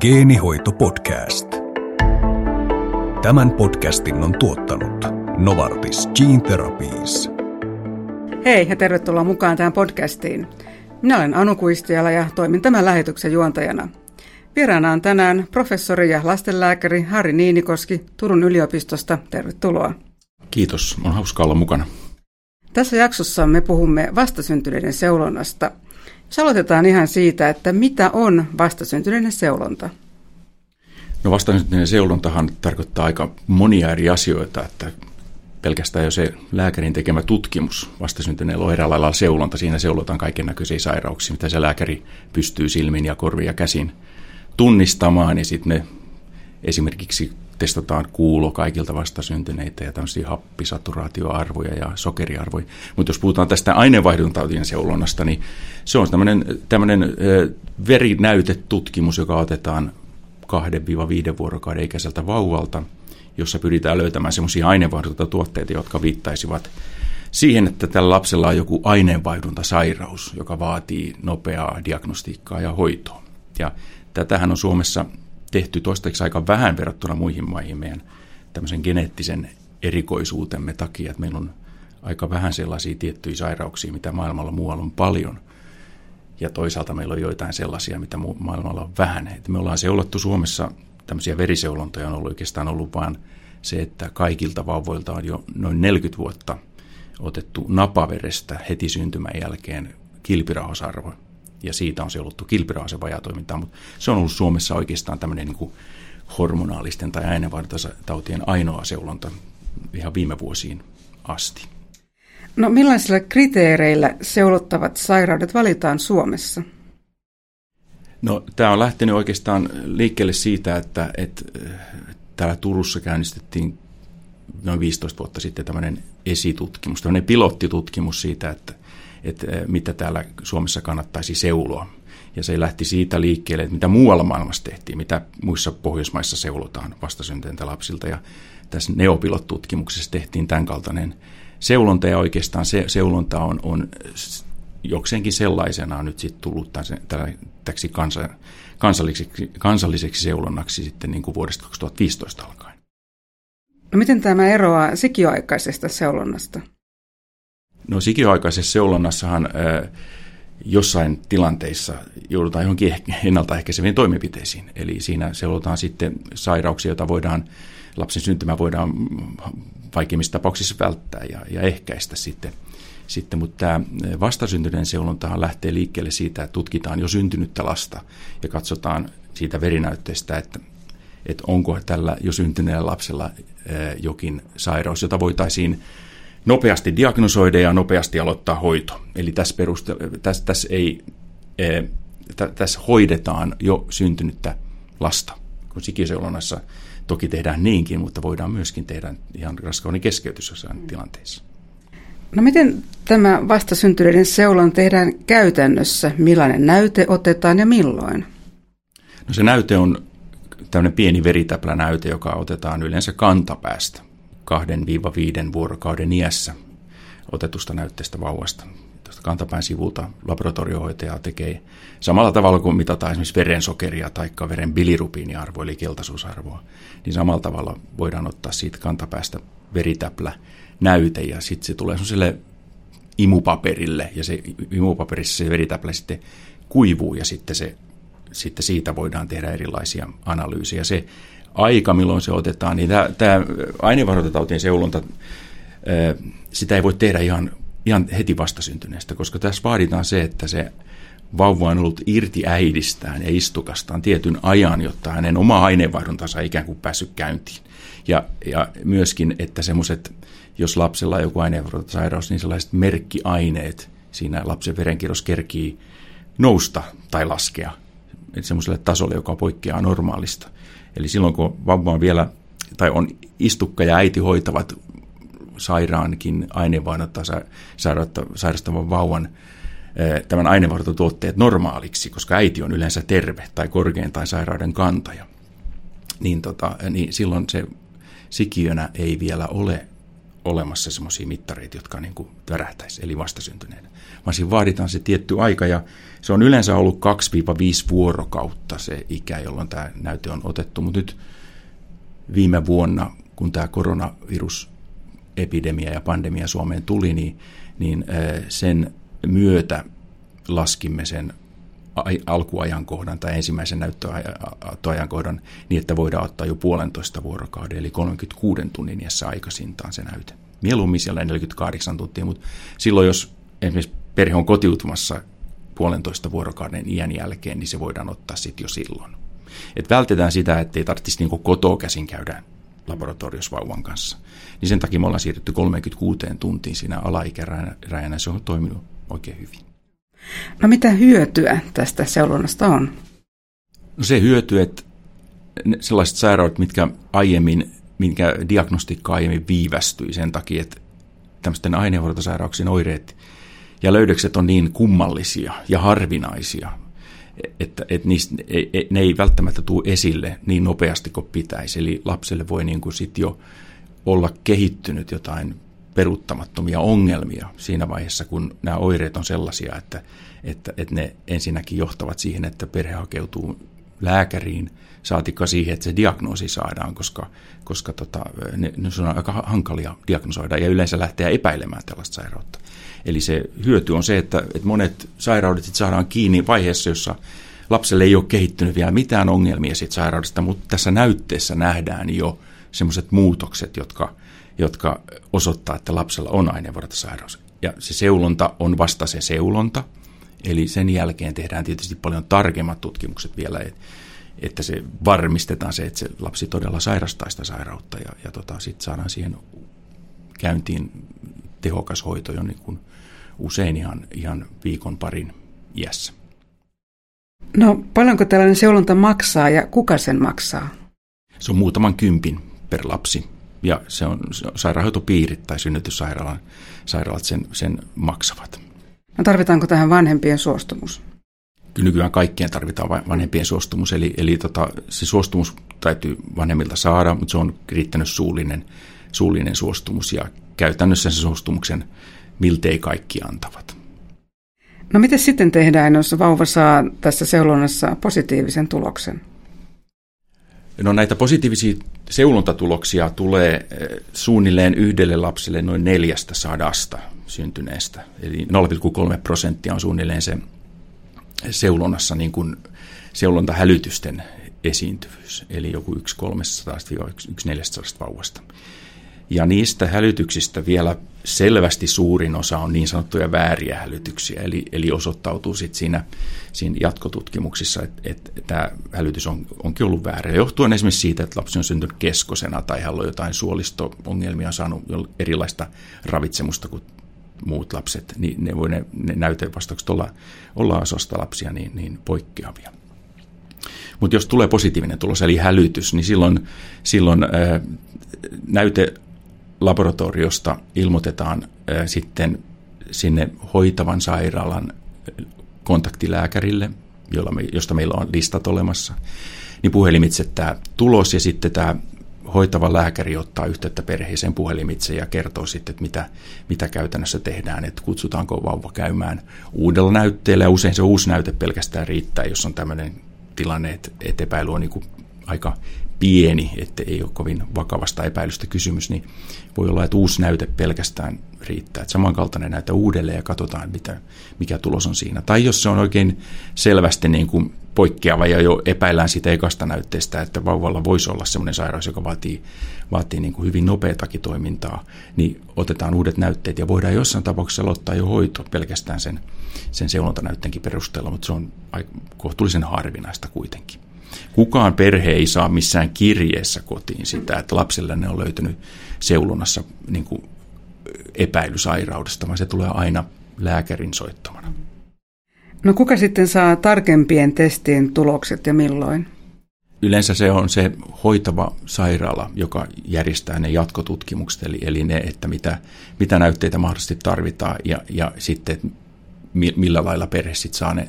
Geenihoito Podcast. Tämän podcastin on tuottanut Novartis Gene Therapies. Hei ja tervetuloa mukaan tähän podcastiin. Minä olen Anu Kuistiala ja toimin tämän lähetyksen juontajana. Vieraana on tänään professori ja lastenlääkäri Harri Niinikoski Turun yliopistosta. Tervetuloa. Kiitos, on hauska olla mukana. Tässä jaksossa me puhumme vastasyntyneiden seulonnasta – jos aloitetaan ihan siitä, että mitä on vastasyntyneiden seulonta? No vastasyntyneiden seulontahan tarkoittaa aika monia eri asioita, että pelkästään jo se lääkärin tekemä tutkimus vastasyntyneellä on eräällä lailla seulonta. Siinä seulotaan kaiken näköisiä sairauksia, mitä se lääkäri pystyy silmin ja korvia käsin tunnistamaan. Ja sitten ne esimerkiksi testataan kuulo kaikilta vastasyntyneitä ja tämmöisiä happisaturaatioarvoja ja sokeriarvoja. Mutta jos puhutaan tästä aineenvaihduntautien seulonnasta, niin se on tämmöinen, tämmöinen verinäytetutkimus, joka otetaan 2-5 vuorokauden ikäiseltä vauvalta, jossa pyritään löytämään semmoisia aineenvaihduntatuotteita, jotka viittaisivat siihen, että tällä lapsella on joku aineenvaihduntasairaus, joka vaatii nopeaa diagnostiikkaa ja hoitoa. Ja tätähän on Suomessa tehty toistaiseksi aika vähän verrattuna muihin maihin meidän tämmöisen geneettisen erikoisuutemme takia, että meillä on aika vähän sellaisia tiettyjä sairauksia, mitä maailmalla muualla on paljon. Ja toisaalta meillä on joitain sellaisia, mitä maailmalla on vähän. Että me ollaan seulottu Suomessa, tämmöisiä veriseulontoja on ollut oikeastaan ollut vain se, että kaikilta vauvoilta on jo noin 40 vuotta otettu napaverestä heti syntymän jälkeen kilpirahosarvo ja siitä on se ollut kilpirauhasen vajatoimintaa, mutta se on ollut Suomessa oikeastaan tämmöinen niin kuin hormonaalisten tai aineenvaihtotautien ainoa seulonta ihan viime vuosiin asti. No millaisilla kriteereillä seulottavat sairaudet valitaan Suomessa? No tämä on lähtenyt oikeastaan liikkeelle siitä, että, että täällä Turussa käynnistettiin noin 15 vuotta sitten tämmöinen esitutkimus, tämmöinen pilottitutkimus siitä, että että eh, mitä täällä Suomessa kannattaisi seuloa. Ja se lähti siitä liikkeelle, että mitä muualla maailmassa tehtiin, mitä muissa Pohjoismaissa seulotaan vastasynteintä lapsilta. Ja tässä neopilot-tutkimuksessa tehtiin tämän kaltainen seulonta, ja oikeastaan se seulonta on, on jokseenkin sellaisenaan nyt sitten tullut täksi kansa, kansalliseksi, kansalliseksi seulonnaksi sitten niin kuin vuodesta 2015 alkaen. No miten tämä eroaa sikioaikaisesta seulonnasta? No sikioaikaisessa seulonnassahan jossain tilanteissa joudutaan johonkin ennaltaehkäiseviin toimenpiteisiin. Eli siinä seulotaan sitten sairauksia, joita voidaan, lapsen syntymä voidaan vaikeimmissa tapauksissa välttää ja, ja ehkäistä sitten. sitten. Mutta tämä vastasyntyneen seulontahan lähtee liikkeelle siitä, että tutkitaan jo syntynyttä lasta ja katsotaan siitä verinäytteestä, että, että onko tällä jo syntyneellä lapsella jokin sairaus, jota voitaisiin nopeasti diagnosoida ja nopeasti aloittaa hoito. Eli tässä, peruste- tässä, tässä, ei, e, tässä hoidetaan jo syntynyttä lasta, kun sikiseulonnassa toki tehdään niinkin, mutta voidaan myöskin tehdä ihan raskauden keskeytys jossain tilanteissa. No miten tämä vastasyntyneiden seulon tehdään käytännössä? Millainen näyte otetaan ja milloin? No se näyte on tämmöinen pieni veritäplänäyte, joka otetaan yleensä kantapäästä. 2-5 vuorokauden iässä otetusta näytteestä vauvasta. Tuosta kantapään sivulta laboratoriohoitaja tekee samalla tavalla kuin mitataan esimerkiksi verensokeria tai veren bilirubiiniarvo eli keltaisuusarvoa, niin samalla tavalla voidaan ottaa siitä kantapäästä veritäplä näyte ja sitten se tulee sellaiselle imupaperille ja se imupaperissa se veritäplä sitten kuivuu ja sitten, se, sitten siitä voidaan tehdä erilaisia analyysejä. Se aika, milloin se otetaan, niin tämä, tämä seulonta, sitä ei voi tehdä ihan, ihan heti vastasyntyneestä, koska tässä vaaditaan se, että se vauva on ollut irti äidistään ja istukastaan tietyn ajan, jotta hänen oma aineenvaihduntansa ikään kuin päässyt käyntiin. Ja, ja myöskin, että semmoiset, jos lapsella on joku aineenvaihduntasairaus, niin sellaiset merkkiaineet siinä lapsen verenkierros kerkii nousta tai laskea semmoiselle tasolle, joka poikkeaa normaalista. Eli silloin kun vauva on vielä, tai on istukka ja äiti hoitavat sairaankin aineenvaihduntaa sairastavan vauvan eh, tämän aineenvaihduntatuotteet normaaliksi, koska äiti on yleensä terve tai korkein tai sairauden kantaja, niin, tota, niin silloin se sikiönä ei vielä ole olemassa semmoisia mittareita, jotka niin kuin värähtäisi, eli vastasyntyneenä. Vaan siinä vaaditaan se tietty aika, ja se on yleensä ollut 2-5 vuorokautta se ikä, jolloin tämä näyte on otettu. Mutta nyt viime vuonna, kun tämä koronavirusepidemia ja pandemia Suomeen tuli, niin, niin sen myötä laskimme sen alkuajankohdan tai ensimmäisen näyttöajankohdan niin, että voidaan ottaa jo puolentoista vuorokauden, eli 36 tunnin iässä aikaisintaan se näyte. Mieluummin siellä 48 tuntia, mutta silloin jos esimerkiksi perhe on kotiutumassa puolentoista vuorokauden iän jälkeen, niin se voidaan ottaa sitten jo silloin. Et vältetään sitä, ettei tarvitsisi niin kotoa käsin käydä laboratoriossa vauvan kanssa. Niin sen takia me ollaan siirrytty 36 tuntiin siinä alaikärajana. Se on toiminut oikein hyvin. No mitä hyötyä tästä seulonnasta on? No se hyöty, että sellaiset sairaudet, mitkä aiemmin, minkä diagnostiikka aiemmin viivästyi sen takia, että tämmöisten aineenvuotosairauksien oireet ja löydökset on niin kummallisia ja harvinaisia, että, että niistä, ne ei välttämättä tule esille niin nopeasti kuin pitäisi. Eli lapselle voi niin kuin sit jo olla kehittynyt jotain peruuttamattomia ongelmia siinä vaiheessa, kun nämä oireet on sellaisia, että, että, että ne ensinnäkin johtavat siihen, että perhe hakeutuu lääkäriin, saatikka siihen, että se diagnoosi saadaan, koska, koska tota, ne, ne on aika hankalia diagnosoida ja yleensä lähteä epäilemään tällaista sairautta. Eli se hyöty on se, että, että monet sairaudet saadaan kiinni vaiheessa, jossa lapselle ei ole kehittynyt vielä mitään ongelmia siitä sairaudesta, mutta tässä näytteessä nähdään jo sellaiset muutokset, jotka, jotka osoittaa, että lapsella on aineenvuotosairaus. Ja se seulonta on vasta se seulonta, eli sen jälkeen tehdään tietysti paljon tarkemmat tutkimukset vielä, että se varmistetaan se, että se lapsi todella sairastaa sitä sairautta ja, ja tota, sitten saadaan siihen käyntiin tehokas hoito jo niin kuin usein ihan, ihan viikon parin iässä. No paljonko tällainen seulonta maksaa ja kuka sen maksaa? Se on muutaman kympin per lapsi ja se on, sairaanhoitopiirit tai synnytyssairaalat sairaalat sen, sen maksavat. No tarvitaanko tähän vanhempien suostumus? Kyllä nykyään kaikkien tarvitaan vanhempien suostumus, eli, eli tota, se suostumus täytyy vanhemmilta saada, mutta se on riittänyt suullinen, suullinen suostumus ja käytännössä se suostumuksen miltei kaikki antavat. No miten sitten tehdään, jos vauva saa tässä seulonnassa positiivisen tuloksen? No näitä positiivisia seulontatuloksia tulee eh, suunnilleen yhdelle lapselle noin neljästä sadasta syntyneestä. Eli 0,3 prosenttia on suunnilleen se seulonnassa niin kuin seulontahälytysten esiintyvyys, eli joku 1 300 1 400 vauvasta. Ja niistä hälytyksistä vielä selvästi suurin osa on niin sanottuja vääriä hälytyksiä, eli, eli osoittautuu sitten siinä, siinä jatkotutkimuksissa, että, että tämä hälytys on, onkin ollut väärä. Johtuen esimerkiksi siitä, että lapsi on syntynyt keskosena tai hän on jotain suolisto-ongelmia, saanut erilaista ravitsemusta kuin muut lapset, niin ne voi ne, ne näytevastaukset olla, olla osasta lapsia niin, niin poikkeavia. Mutta jos tulee positiivinen tulos, eli hälytys, niin silloin, silloin ää, näyte laboratoriosta ilmoitetaan sitten sinne hoitavan sairaalan kontaktilääkärille, jolla me, josta meillä on listat olemassa, niin puhelimitse tämä tulos ja sitten tämä hoitava lääkäri ottaa yhteyttä perheeseen puhelimitse ja kertoo sitten, että mitä, mitä käytännössä tehdään, että kutsutaanko vauva käymään uudella näytteellä. Ja usein se uusi näyte pelkästään riittää, jos on tämmöinen tilanne, että, epäily on niin aika pieni, että ei ole kovin vakavasta epäilystä kysymys, niin voi olla, että uusi näyte pelkästään riittää. Että samankaltainen näytä uudelleen ja katsotaan, mitä, mikä tulos on siinä. Tai jos se on oikein selvästi niin kuin poikkeava ja jo epäillään siitä ekasta näytteestä, että vauvalla voisi olla sellainen sairaus, joka vaatii, vaatii niin kuin hyvin nopeatakin toimintaa, niin otetaan uudet näytteet ja voidaan jossain tapauksessa aloittaa jo hoito pelkästään sen, sen seulontanäytteenkin perusteella, mutta se on kohtuullisen harvinaista kuitenkin. Kukaan perhe ei saa missään kirjeessä kotiin sitä, että lapselle ne on löytynyt seulonnassa niin kuin epäilysairaudesta, vaan se tulee aina lääkärin soittamana. No kuka sitten saa tarkempien testien tulokset ja milloin? Yleensä se on se hoitava sairaala, joka järjestää ne jatkotutkimukset, eli, eli ne, että mitä, mitä näytteitä mahdollisesti tarvitaan ja, ja sitten millä lailla perhe sitten saa ne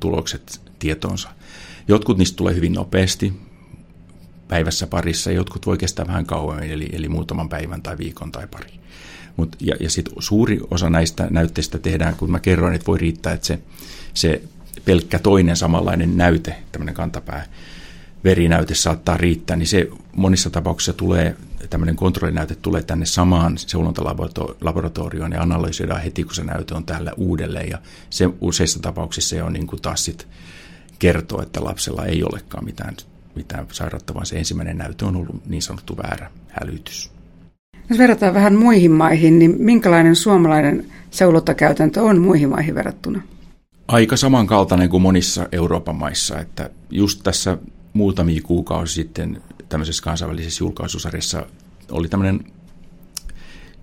tulokset tietoonsa. Jotkut niistä tulee hyvin nopeasti, päivässä parissa, jotkut voi kestää vähän kauemmin, eli, eli muutaman päivän tai viikon tai pari. Mut, ja ja sitten suuri osa näistä näytteistä tehdään, kun mä kerroin, että voi riittää, että se, se pelkkä toinen samanlainen näyte, tämmöinen kantapää, verinäyte saattaa riittää, niin se monissa tapauksissa tulee, tämmöinen kontrollinäyte tulee tänne samaan seulontalaboratorioon ja analysoidaan heti, kun se näyte on täällä uudelleen. Ja se useissa tapauksissa se on niin kuin taas sit kertoo, että lapsella ei olekaan mitään, mitään sairautta, vaan se ensimmäinen näyte on ollut niin sanottu väärä hälytys. Jos verrataan vähän muihin maihin, niin minkälainen suomalainen seulontakäytäntö on muihin maihin verrattuna? Aika samankaltainen kuin monissa Euroopan maissa, että just tässä muutamia kuukausi sitten tämmöisessä kansainvälisessä julkaisusarjassa oli tämmöinen,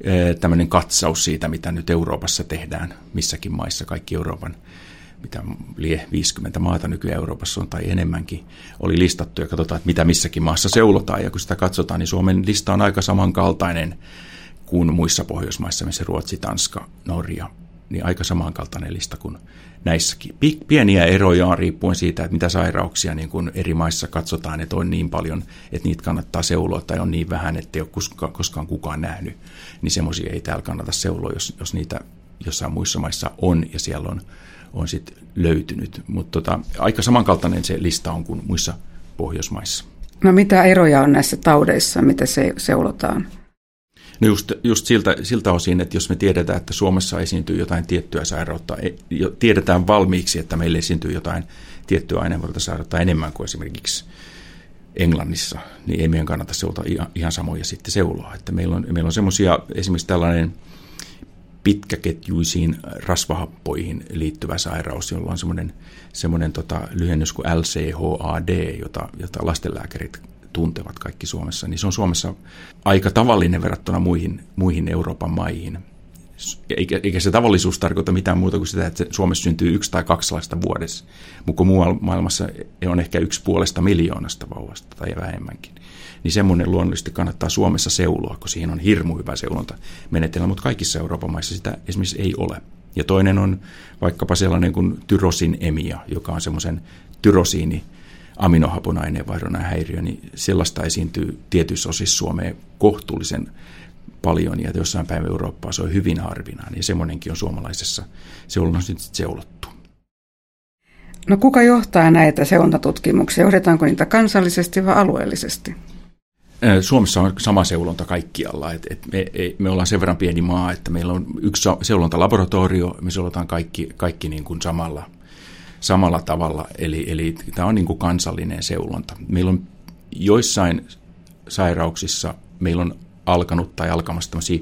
eh, tämmöinen katsaus siitä, mitä nyt Euroopassa tehdään missäkin maissa, kaikki Euroopan mitä lie 50 maata nykyään Euroopassa on tai enemmänkin, oli listattu ja katsotaan, että mitä missäkin maassa seulotaan. Ja kun sitä katsotaan, niin Suomen lista on aika samankaltainen kuin muissa Pohjoismaissa, missä Ruotsi, Tanska, Norja, niin aika samankaltainen lista kuin näissäkin. Pieniä eroja on riippuen siitä, että mitä sairauksia niin kuin eri maissa katsotaan, että on niin paljon, että niitä kannattaa seuloa, tai on niin vähän, että ei ole koskaan, kukaan nähnyt, niin semmoisia ei täällä kannata seuloa, jos, jos niitä jossain muissa maissa on, ja siellä on on sit löytynyt. Mutta tota, aika samankaltainen se lista on kuin muissa Pohjoismaissa. No mitä eroja on näissä taudeissa, mitä se seulotaan? No just, just siltä, siltä osin, että jos me tiedetään, että Suomessa esiintyy jotain tiettyä sairautta, e, tiedetään valmiiksi, että meillä esiintyy jotain tiettyä sairautta enemmän kuin esimerkiksi Englannissa, niin ei meidän kannata seulota ihan, ihan samoja sitten seuloa. Että meillä on, meillä on semmoisia, esimerkiksi tällainen pitkäketjuisiin rasvahappoihin liittyvä sairaus, jolla on semmoinen, semmoinen tota, lyhennys kuin LCHAD, jota, jota lastenlääkärit tuntevat kaikki Suomessa, niin se on Suomessa aika tavallinen verrattuna muihin, muihin Euroopan maihin. Eikä, eikä se tavallisuus tarkoita mitään muuta kuin sitä, että Suomessa syntyy yksi tai kaksi lasta vuodessa, mutta muualla maailmassa on ehkä yksi puolesta miljoonasta vauvasta tai vähemmänkin niin semmoinen luonnollisesti kannattaa Suomessa seuloa, kun siihen on hirmu hyvä seulonta-menetelmä, mutta kaikissa Euroopan maissa sitä esimerkiksi ei ole. Ja toinen on vaikkapa sellainen kuin tyrosin emia, joka on semmoisen tyrosiini aminohapon aineenvaihdunnan häiriö, niin sellaista esiintyy tietyissä osissa Suomea kohtuullisen paljon, ja jossain päivä Eurooppaa se on hyvin harvinainen, ja semmoinenkin on suomalaisessa seulonnassa nyt seulottu. No kuka johtaa näitä seulontatutkimuksia? Johdetaanko niitä kansallisesti vai alueellisesti? Suomessa on sama seulonta kaikkialla. Et, et me, me ollaan sen verran pieni maa, että meillä on yksi seulontalaboratorio, me seulotaan kaikki, kaikki niin kuin samalla, samalla tavalla. Eli, eli tämä on niin kuin kansallinen seulonta. Meillä on joissain sairauksissa, meillä on alkanut tai alkamassa tämmöisiä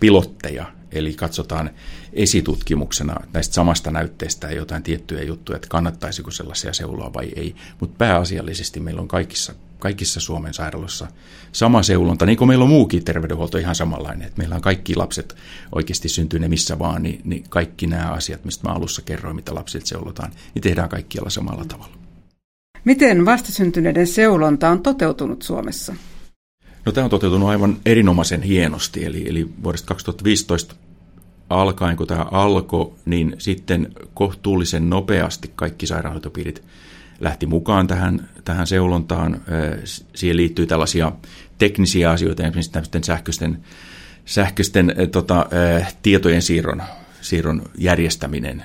pilotteja, eli katsotaan esitutkimuksena näistä samasta näytteestä jotain tiettyjä juttuja, että kannattaisiko sellaisia seuloa vai ei. Mutta pääasiallisesti meillä on kaikissa kaikissa Suomen sairaaloissa sama seulonta, niin kuin meillä on muukin terveydenhuolto ihan samanlainen, että meillä on kaikki lapset oikeasti syntyy ne missä vaan, niin, niin kaikki nämä asiat, mistä mä alussa kerroin, mitä lapset seulotaan, niin tehdään kaikkialla samalla tavalla. Miten vastasyntyneiden seulonta on toteutunut Suomessa? No tämä on toteutunut aivan erinomaisen hienosti, eli, eli vuodesta 2015 alkaen, kun tämä alkoi, niin sitten kohtuullisen nopeasti kaikki sairaanhoitopiirit lähti mukaan tähän, tähän seulontaan. Siihen liittyy tällaisia teknisiä asioita, esimerkiksi tämmöisten sähköisten, sähköisten tota, tietojen siirron, siirron järjestäminen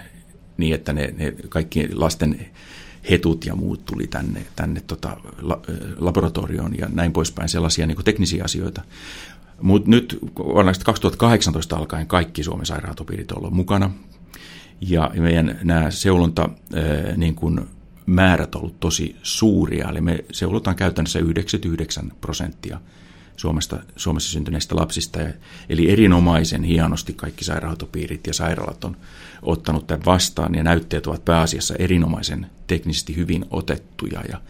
niin, että ne, ne kaikki lasten hetut ja muut tuli tänne, tänne tota, la, laboratorioon ja näin poispäin, sellaisia niin teknisiä asioita. Mutta nyt vuonna 2018 alkaen kaikki Suomen sairaanhoitopiirit ovat mukana. Ja meidän nämä seulonta niin kuin määrät ollut tosi suuria, eli me seulotaan käytännössä 99 prosenttia Suomesta, Suomessa syntyneistä lapsista. Eli erinomaisen hienosti kaikki sairaanhoitopiirit ja sairaalat on ottanut tämän vastaan, ja näytteet ovat pääasiassa erinomaisen teknisesti hyvin otettuja ja,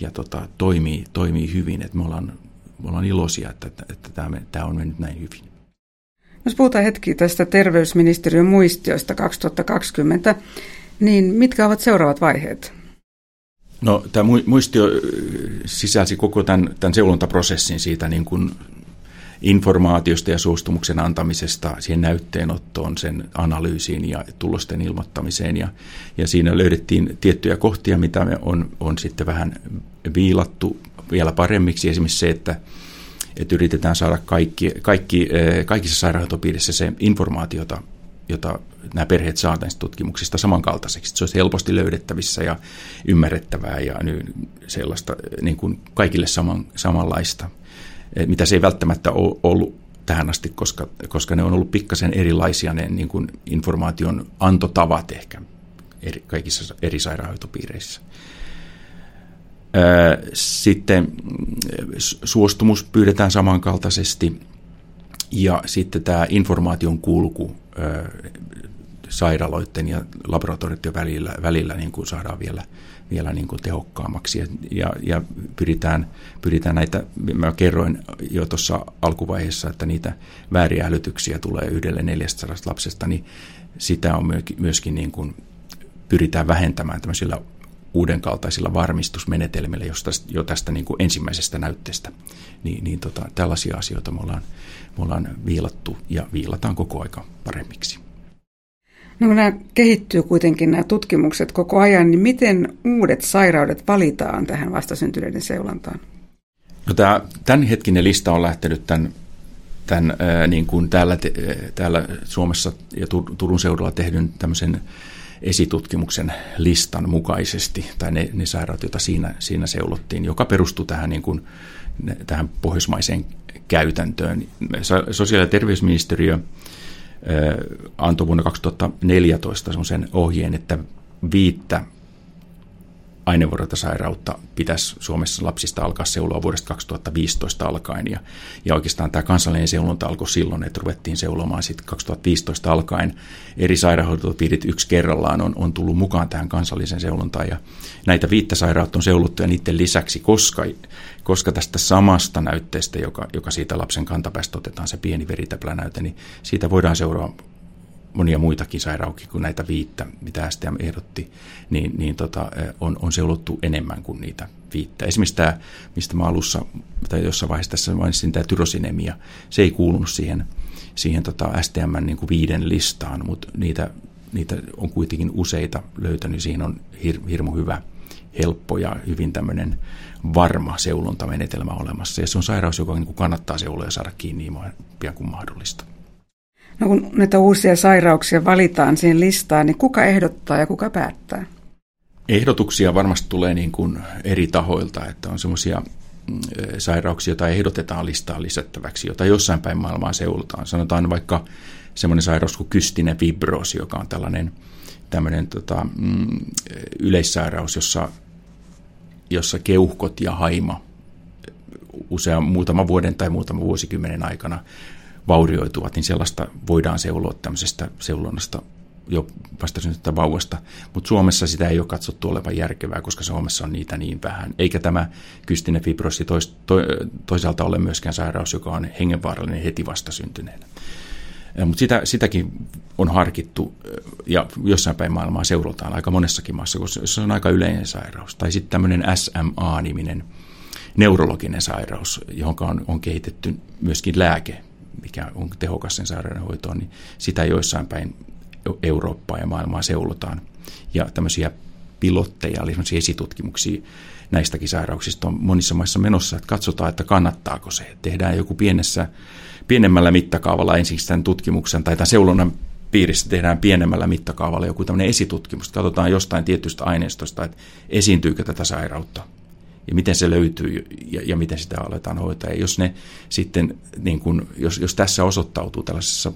ja tota, toimii, toimii hyvin. Et me, ollaan, me ollaan iloisia, että, että, että tämä, tämä on mennyt näin hyvin. Jos puhutaan hetki tästä terveysministeriön muistioista 2020, niin mitkä ovat seuraavat vaiheet? No, tämä muistio sisälsi koko tämän, tämän seulontaprosessin siitä niin kuin informaatiosta ja suostumuksen antamisesta siihen näytteenottoon, sen analyysiin ja tulosten ilmoittamiseen. Ja, ja siinä löydettiin tiettyjä kohtia, mitä me on, on sitten vähän viilattu vielä paremmiksi. Esimerkiksi se, että, että yritetään saada kaikki, kaikki, kaikissa sairaanhoitopiirissä se informaatiota, jota nämä perheet saavat näistä tutkimuksista samankaltaiseksi. Se olisi helposti löydettävissä ja ymmärrettävää ja sellaista niin kuin kaikille saman, samanlaista, mitä se ei välttämättä ole ollut tähän asti, koska, koska ne on ollut pikkasen erilaisia ne niin kuin informaation antotavat ehkä eri, kaikissa eri sairaanhoitopiireissä. Sitten suostumus pyydetään samankaltaisesti ja sitten tämä informaation kulku sairaaloiden ja laboratorioiden välillä, välillä niin kuin saadaan vielä, vielä niin kuin tehokkaammaksi. Ja, ja pyritään, pyritään näitä, mä kerroin jo tuossa alkuvaiheessa, että niitä vääriä älytyksiä tulee yhdelle 400 lapsesta, niin sitä on myöskin niin kuin, pyritään vähentämään tämmöisillä uudenkaltaisilla varmistusmenetelmillä josta, jo tästä niin kuin ensimmäisestä näytteestä. Niin, niin tota, tällaisia asioita me ollaan, me ollaan viilattu ja viilataan koko aika paremmiksi. No nämä kehittyy kuitenkin nämä tutkimukset koko ajan, niin miten uudet sairaudet valitaan tähän vastasyntyneiden seulontaan? No tämä tämänhetkinen lista on lähtenyt tämän, tämän ää, niin kuin täällä, te, täällä Suomessa ja Turun seudulla tehdyn tämmöisen esitutkimuksen listan mukaisesti, tai ne, ne sairaudet, joita siinä, siinä seulottiin, joka perustuu tähän, niin kuin, tähän pohjoismaiseen käytäntöön. Sosiaali- ja terveysministeriö antoi vuonna 2014 sellaisen ohjeen, että viittä ainevuorotasairautta pitäisi Suomessa lapsista alkaa seuloa vuodesta 2015 alkaen. Ja, ja oikeastaan tämä kansallinen seulonta alkoi silloin, että ruvettiin seulomaan sitten 2015 alkaen. Eri sairaanhoitopiirit yksi kerrallaan on, on tullut mukaan tähän kansalliseen seulontaan. Ja näitä viittä sairautta on seuluttu ja niiden lisäksi, koska, koska tästä samasta näytteestä, joka, joka siitä lapsen kantapäästä otetaan, se pieni veritäplänäyte, niin siitä voidaan seuraa monia muitakin sairauksia kuin näitä viittä, mitä STM ehdotti, niin, niin tota, on, on seulottu enemmän kuin niitä viittä. Esimerkiksi tämä, mistä mä alussa tai jossain vaiheessa tässä mainitsin, tämä tyrosinemia, se ei kuulunut siihen, siihen tota STM niin kuin viiden listaan, mutta niitä, niitä on kuitenkin useita löytänyt. Siihen on hir, hirmu hyvä, helppo ja hyvin tämmöinen varma seulontamenetelmä olemassa. Ja se on sairaus, joka niin kannattaa seuloa ja saada kiinni niin pian kuin mahdollista. No kun näitä uusia sairauksia valitaan siihen listaan, niin kuka ehdottaa ja kuka päättää? Ehdotuksia varmasti tulee niin kuin eri tahoilta, että on semmoisia mm, sairauksia, joita ehdotetaan listaan lisättäväksi, jota jossain päin maailmaa seulotaan. Sanotaan vaikka semmoinen sairaus kuin kystinen fibroosi, joka on tällainen tämmöinen tota, mm, yleissairaus, jossa, jossa keuhkot ja haima usean muutama vuoden tai muutama vuosikymmenen aikana vaurioituvat, niin sellaista voidaan seuloa tämmöisestä seulonnasta jo vasta syntystä vauvasta, mutta Suomessa sitä ei ole katsottu olevan järkevää, koska Suomessa on niitä niin vähän. Eikä tämä kystinen fibrossi tois, to, toisaalta ole myöskään sairaus, joka on hengenvaarallinen heti vastasyntyneenä. Mutta sitä, sitäkin on harkittu ja jossain päin maailmaa seurotaan aika monessakin maassa, koska se on aika yleinen sairaus. Tai sitten tämmöinen SMA-niminen neurologinen sairaus, johon on, on kehitetty myöskin lääke, mikä on tehokas sen sairaudenhoitoon, niin sitä joissain päin Eurooppaa ja maailmaa seulotaan. Ja tämmöisiä pilotteja, eli esitutkimuksia näistäkin sairauksista on monissa maissa menossa, että katsotaan, että kannattaako se. Tehdään joku pienessä, pienemmällä mittakaavalla ensiksi tämän tutkimuksen tai tämän seulonnan piirissä tehdään pienemmällä mittakaavalla joku tämmöinen esitutkimus. Katsotaan jostain tietystä aineistosta, että esiintyykö tätä sairautta ja miten se löytyy ja, ja miten sitä aletaan hoitaa. Ja jos, ne sitten, niin kun, jos, jos tässä osoittautuu tällaisessa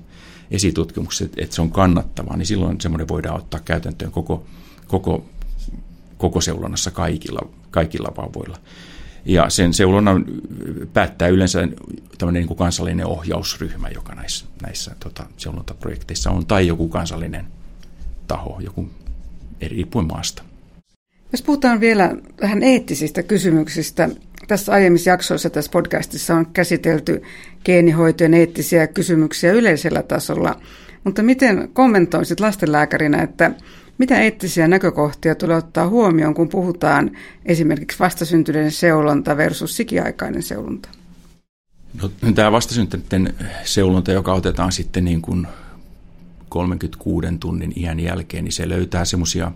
esitutkimuksessa, että, että se on kannattavaa, niin silloin semmoinen voidaan ottaa käytäntöön koko, koko, koko seulonnassa kaikilla, kaikilla vauvoilla. Ja sen seulonnan päättää yleensä tämmöinen niin kuin kansallinen ohjausryhmä, joka näissä, näissä tota, seulontaprojekteissa on, tai joku kansallinen taho, joku eri maasta. Jos puhutaan vielä vähän eettisistä kysymyksistä, tässä aiemmissa jaksoissa tässä podcastissa on käsitelty geenihoitojen eettisiä kysymyksiä yleisellä tasolla, mutta miten kommentoisit lastenlääkärinä, että mitä eettisiä näkökohtia tulee ottaa huomioon, kun puhutaan esimerkiksi vastasyntyneiden seulonta versus sikiaikainen seulonta? No, tämä vastasyntyneiden seulonta, joka otetaan sitten niin kuin 36 tunnin iän jälkeen, niin se löytää semmoisia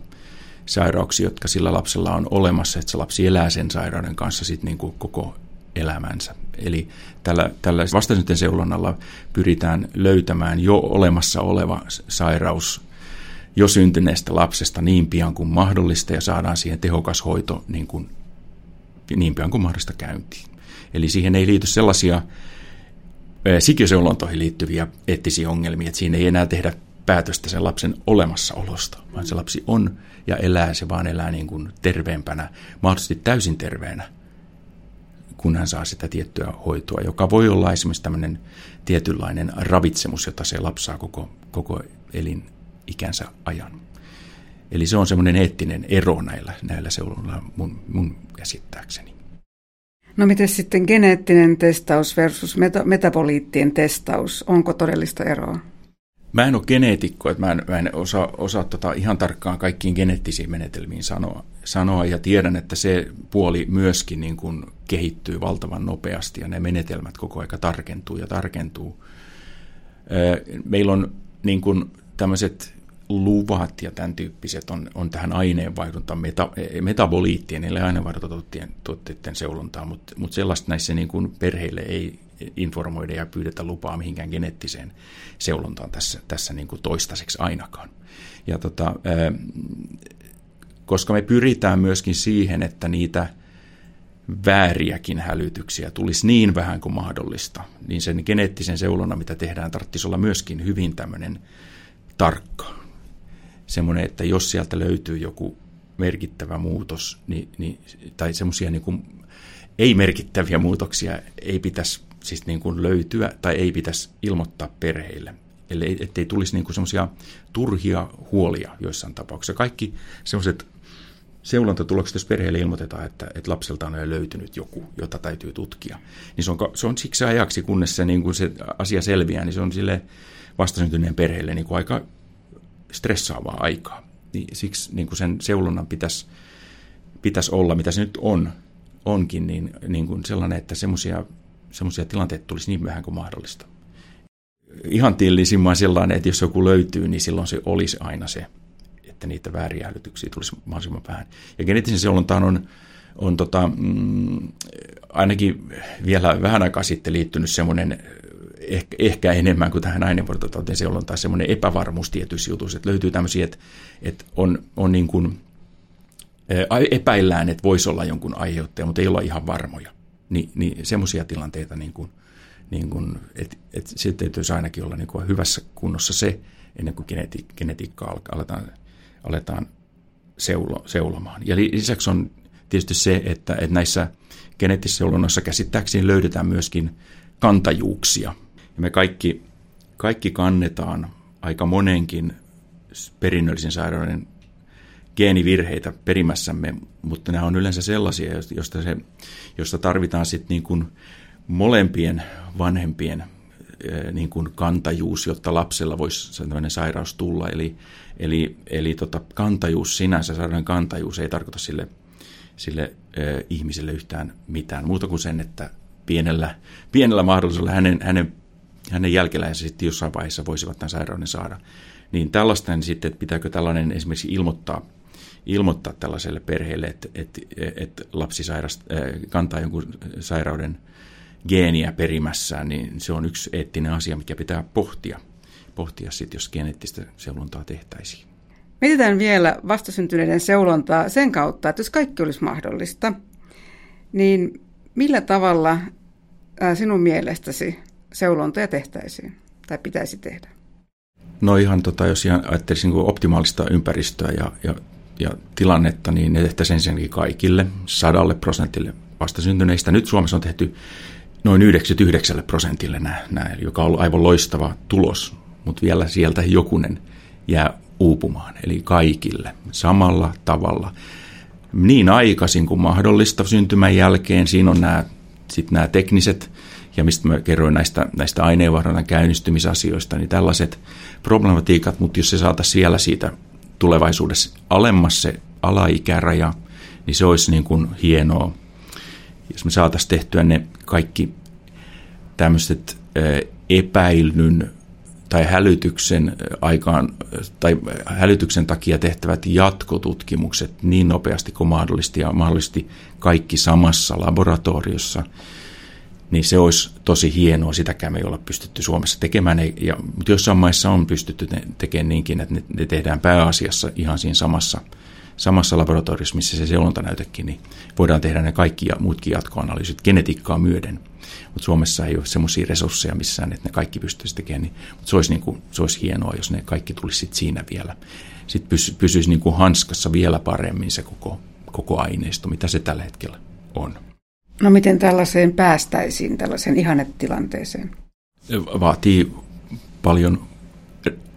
sairauksia, jotka sillä lapsella on olemassa, että se lapsi elää sen sairauden kanssa sitten niin kuin koko elämänsä. Eli tällä, tällä vastasyntien seulonnalla pyritään löytämään jo olemassa oleva sairaus jo syntyneestä lapsesta niin pian kuin mahdollista ja saadaan siihen tehokas hoito niin, kuin, niin pian kuin mahdollista käyntiin. Eli siihen ei liity sellaisia sikiöseulontoihin liittyviä eettisiä ongelmia, että siinä ei enää tehdä päätöstä sen lapsen olemassaolosta, vaan se lapsi on ja elää, se vaan elää niin kuin terveempänä, mahdollisesti täysin terveenä, kun hän saa sitä tiettyä hoitoa, joka voi olla esimerkiksi tämmöinen tietynlainen ravitsemus, jota se lapsi saa koko, koko elinikänsä ajan. Eli se on semmoinen eettinen ero näillä, näillä seudulla mun, mun käsittääkseni. No miten sitten geneettinen testaus versus meta- metaboliittien testaus, onko todellista eroa? Mä en ole geneetikko, että mä en, mä en osaa, osaa tota ihan tarkkaan kaikkiin geneettisiin menetelmiin sanoa, sanoa ja tiedän, että se puoli myöskin niin kuin kehittyy valtavan nopeasti ja ne menetelmät koko aika tarkentuu ja tarkentuu. Meillä on niin kuin tämmöiset luvat ja tämän tyyppiset on, on tähän aineenvaihduntaan, meta, metaboliittien eli aineenvaihduntatuotteiden seulontaan, mutta, mutta sellaista näissä niin kuin perheille ei informoida ja pyydetä lupaa mihinkään geneettiseen seulontaan tässä, tässä niin kuin toistaiseksi ainakaan. Ja tota, koska me pyritään myöskin siihen, että niitä vääriäkin hälytyksiä tulisi niin vähän kuin mahdollista, niin sen geneettisen seulonnan, mitä tehdään, tarvitsisi olla myöskin hyvin tämmöinen tarkka. Semmoinen, että jos sieltä löytyy joku merkittävä muutos, niin, niin, tai semmoisia niin ei-merkittäviä muutoksia ei pitäisi siis niin kuin löytyä tai ei pitäisi ilmoittaa perheille. Eli ettei tulisi niin semmoisia turhia huolia joissain tapauksissa. Kaikki semmoiset seulontatulokset, jos perheelle ilmoitetaan, että, että lapselta on jo löytynyt joku, jota täytyy tutkia, niin se on, se on siksi ajaksi, kunnes se, niin kuin se asia selviää, niin se on sille vastasyntyneen perheelle niin kuin aika stressaavaa aikaa. Niin siksi niin kuin sen seulonnan pitäisi, pitäisi olla, mitä se nyt on, onkin, niin, niin kuin sellainen, että semmoisia semmoisia tilanteita tulisi niin vähän kuin mahdollista. Ihan tillisimman sellainen, että jos joku löytyy, niin silloin se olisi aina se, että niitä vääriä tulisi mahdollisimman vähän. Ja geneettisen seulontaan on, on tota, mm, ainakin vielä vähän aikaa sitten liittynyt semmoinen ehkä, ehkä enemmän kuin tähän aineenvuorototauteen seulontaan semmoinen epävarmuus tietyissä jutuissa, että löytyy tämmöisiä, että, että on, on niin kuin, epäillään, että voisi olla jonkun aiheuttaja, mutta ei olla ihan varmoja. Ni, niin semmoisia tilanteita, niin kuin, niin kuin, että et sitten täytyisi ainakin olla niin kuin hyvässä kunnossa se, ennen kuin geneti, genetiikkaa aletaan, aletaan seulo, seulomaan. Ja lisäksi on tietysti se, että, että näissä geneettisissä seulonnoissa käsittääkseni löydetään myöskin kantajuuksia. Ja me kaikki, kaikki kannetaan aika monenkin perinnöllisen sairauden geenivirheitä perimässämme, mutta nämä on yleensä sellaisia, joista, se, josta tarvitaan sitten niin kuin molempien vanhempien niin kuin kantajuus, jotta lapsella voisi tämmöinen sairaus tulla. Eli, eli, eli tota, kantajuus sinänsä, sairauden kantajuus ei tarkoita sille, sille äh, ihmiselle yhtään mitään muuta kuin sen, että pienellä, pienellä mahdollisuudella hänen, hänen, hänen jälkeläisensä sitten jossain vaiheessa voisivat tämän sairauden saada. Niin tällaista niin sitten, että pitääkö tällainen esimerkiksi ilmoittaa ilmoittaa tällaiselle perheelle, että, että, että lapsi sairast, äh, kantaa jonkun sairauden geeniä perimässään, niin se on yksi eettinen asia, mikä pitää pohtia, pohtia sitten, jos geneettistä seulontaa tehtäisiin. Mietitään vielä vastasyntyneiden seulontaa sen kautta, että jos kaikki olisi mahdollista, niin millä tavalla äh, sinun mielestäsi seulontoja tehtäisiin tai pitäisi tehdä? No ihan tota, jos ihan ajattelisin niin optimaalista ympäristöä ja, ja ja tilannetta, niin ne tehtäisiin ensinnäkin kaikille, sadalle prosentille vastasyntyneistä. Nyt Suomessa on tehty noin 99 prosentille nämä, nämä, joka on ollut aivan loistava tulos, mutta vielä sieltä jokunen jää uupumaan, eli kaikille samalla tavalla. Niin aikaisin kuin mahdollista syntymän jälkeen, siinä on nämä, sit nämä tekniset, ja mistä mä kerroin näistä, näistä aineenvaihdunnan käynnistymisasioista, niin tällaiset problematiikat, mutta jos se saataisiin vielä siitä tulevaisuudessa alemmas se alaikäraja, niin se olisi niin kuin hienoa, jos me saataisiin tehtyä ne kaikki tämmöiset epäilyn tai hälytyksen aikaan tai hälytyksen takia tehtävät jatkotutkimukset niin nopeasti kuin mahdollisesti ja mahdollisesti kaikki samassa laboratoriossa, niin se olisi tosi hienoa. Sitäkään me ei olla pystytty Suomessa tekemään. Ja, mutta jossain maissa on pystytty tekemään niinkin, että ne, ne tehdään pääasiassa ihan siinä samassa, samassa laboratoriossa, missä se seulontanäytekin, niin voidaan tehdä ne kaikki ja muutkin jatkoanalyysit genetiikkaa myöden. Mutta Suomessa ei ole semmoisia resursseja missään, että ne kaikki pystyisi tekemään. Niin, mutta se olisi, niin kuin, se olisi hienoa, jos ne kaikki tulisi siinä vielä. Sitten pysy, pysyisi niin kuin hanskassa vielä paremmin se koko, koko aineisto, mitä se tällä hetkellä on. No miten tällaiseen päästäisiin, tällaiseen ihannetilanteeseen? Vaatii paljon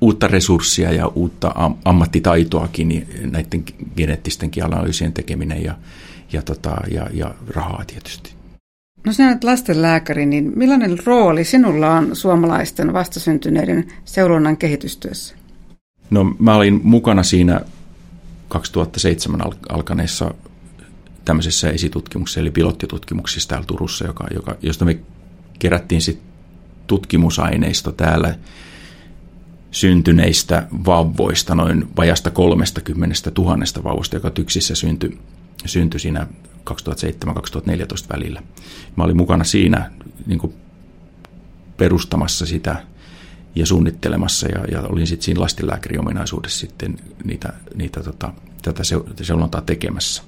uutta resurssia ja uutta ammattitaitoakin niin näiden geneettistenkin analyysien tekeminen ja, ja, tota, ja, ja rahaa tietysti. No sinä olet lastenlääkäri, niin millainen rooli sinulla on suomalaisten vastasyntyneiden seulonnan kehitystyössä? No mä olin mukana siinä 2007 alkaneessa tämmöisessä esitutkimuksessa, eli pilottitutkimuksessa täällä Turussa, joka, joka, josta me kerättiin sitten tutkimusaineisto täällä syntyneistä vauvoista, noin vajasta 30 000 vauvasta, joka tyksissä syntyi, syntyi siinä 2007-2014 välillä. Mä olin mukana siinä niin perustamassa sitä ja suunnittelemassa ja, ja olin sitten siinä lastenlääkäriominaisuudessa sitten niitä, niitä tota, tätä seulontaa tekemässä.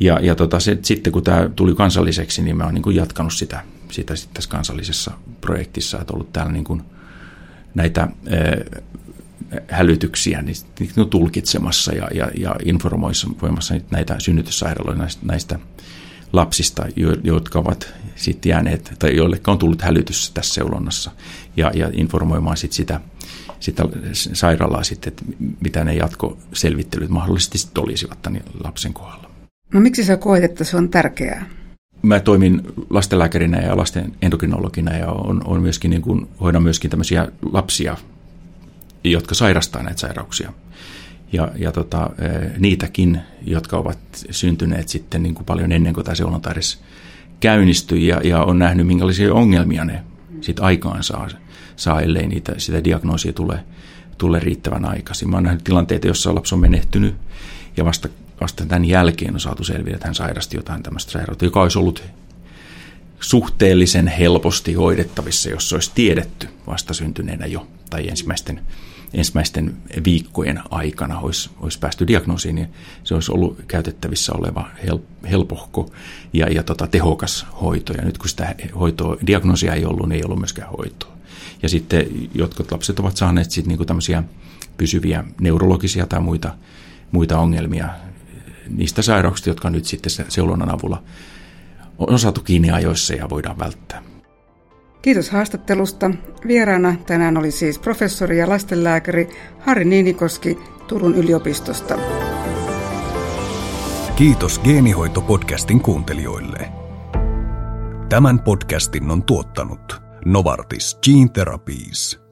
Ja, ja tota, se, sitten kun tämä tuli kansalliseksi, niin mä oon niin kuin jatkanut sitä, sitä sitten tässä kansallisessa projektissa, että ollut täällä niin kuin näitä äh, hälytyksiä niin, niin tulkitsemassa ja, ja, ja informoimassa näitä synnytyssairaaloja näistä, näistä lapsista, jotka ovat sitten jääneet, tai joille on tullut hälytys tässä seulonnassa, ja, ja informoimaan sitten sitä, sitä sairaalaa sitten, että mitä ne jatkoselvittelyt mahdollisesti sitten olisivat tämän lapsen kohdalla. No miksi sä koet, että se on tärkeää? Mä toimin lastenlääkärinä ja lasten endokrinologina ja on, on myöskin niin kuin, hoidan myöskin tämmöisiä lapsia, jotka sairastaa näitä sairauksia. Ja, ja tota, niitäkin, jotka ovat syntyneet sitten niin kuin paljon ennen kuin tämä seulonta edes käynnistyi ja, ja on nähnyt, minkälaisia ongelmia ne sit aikaan saa, saa ellei niitä, sitä diagnoosia tule, tule riittävän aikaisin. Mä oon nähnyt tilanteita, joissa lapsi on menehtynyt ja vasta vasta tämän jälkeen on saatu selville, että hän sairasti jotain tämmöistä sairautta, joka olisi ollut suhteellisen helposti hoidettavissa, jos se olisi tiedetty vastasyntyneenä jo tai ensimmäisten, ensimmäisten viikkojen aikana olisi, olisi päästy diagnoosiin, niin se olisi ollut käytettävissä oleva hel, helpohko ja, ja tota, tehokas hoito. Ja nyt kun sitä hoitoa, diagnoosia ei ollut, niin ei ollut myöskään hoitoa. Ja sitten jotkut lapset ovat saaneet sitten niinku tämmöisiä pysyviä neurologisia tai muita, muita ongelmia, niistä sairauksista, jotka nyt sitten seulonnan avulla on saatu kiinni ajoissa ja voidaan välttää. Kiitos haastattelusta. Vieraana tänään oli siis professori ja lastenlääkäri Harri Niinikoski Turun yliopistosta. Kiitos Geenihoito-podcastin kuuntelijoille. Tämän podcastin on tuottanut Novartis Gene Therapies.